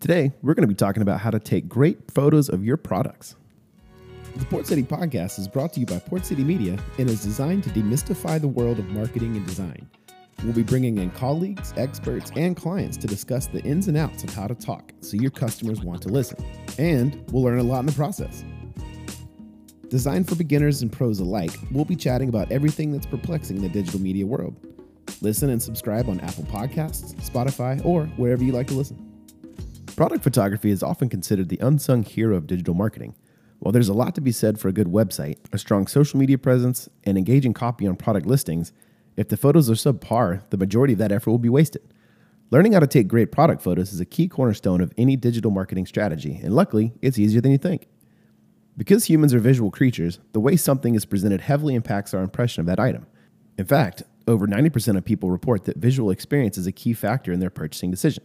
Today, we're going to be talking about how to take great photos of your products. The Port City Podcast is brought to you by Port City Media and is designed to demystify the world of marketing and design. We'll be bringing in colleagues, experts, and clients to discuss the ins and outs of how to talk so your customers want to listen. And we'll learn a lot in the process. Designed for beginners and pros alike, we'll be chatting about everything that's perplexing the digital media world. Listen and subscribe on Apple Podcasts, Spotify, or wherever you like to listen. Product photography is often considered the unsung hero of digital marketing. While there's a lot to be said for a good website, a strong social media presence, and engaging copy on product listings, if the photos are subpar, the majority of that effort will be wasted. Learning how to take great product photos is a key cornerstone of any digital marketing strategy, and luckily, it's easier than you think. Because humans are visual creatures, the way something is presented heavily impacts our impression of that item. In fact, over 90% of people report that visual experience is a key factor in their purchasing decision.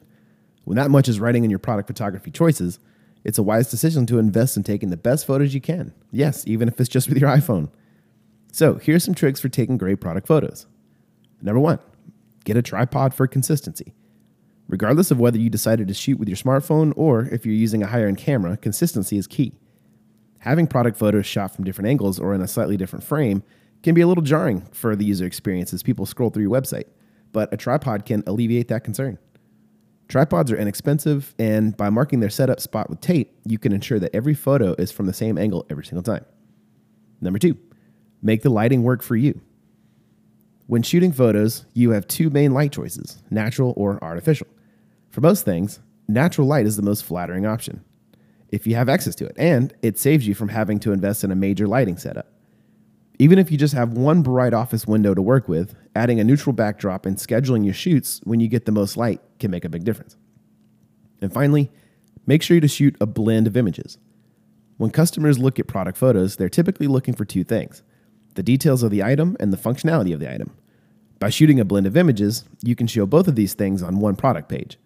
When that much is writing in your product photography choices, it's a wise decision to invest in taking the best photos you can. Yes, even if it's just with your iPhone. So, here's some tricks for taking great product photos. Number one, get a tripod for consistency. Regardless of whether you decided to shoot with your smartphone or if you're using a higher end camera, consistency is key. Having product photos shot from different angles or in a slightly different frame can be a little jarring for the user experience as people scroll through your website, but a tripod can alleviate that concern. Tripods are inexpensive, and by marking their setup spot with tape, you can ensure that every photo is from the same angle every single time. Number two, make the lighting work for you. When shooting photos, you have two main light choices natural or artificial. For most things, natural light is the most flattering option if you have access to it, and it saves you from having to invest in a major lighting setup. Even if you just have one bright office window to work with, adding a neutral backdrop and scheduling your shoots when you get the most light can make a big difference. And finally, make sure to shoot a blend of images. When customers look at product photos, they're typically looking for two things the details of the item and the functionality of the item. By shooting a blend of images, you can show both of these things on one product page.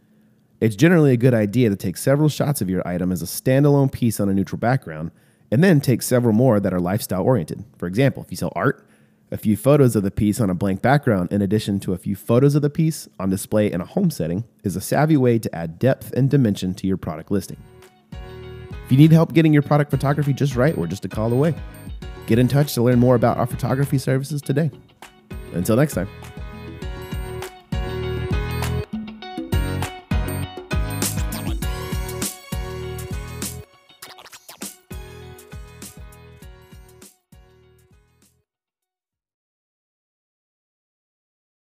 It's generally a good idea to take several shots of your item as a standalone piece on a neutral background and then take several more that are lifestyle oriented. For example, if you sell art, a few photos of the piece on a blank background, in addition to a few photos of the piece on display in a home setting, is a savvy way to add depth and dimension to your product listing. If you need help getting your product photography just right, we're just a call away. Get in touch to learn more about our photography services today. Until next time.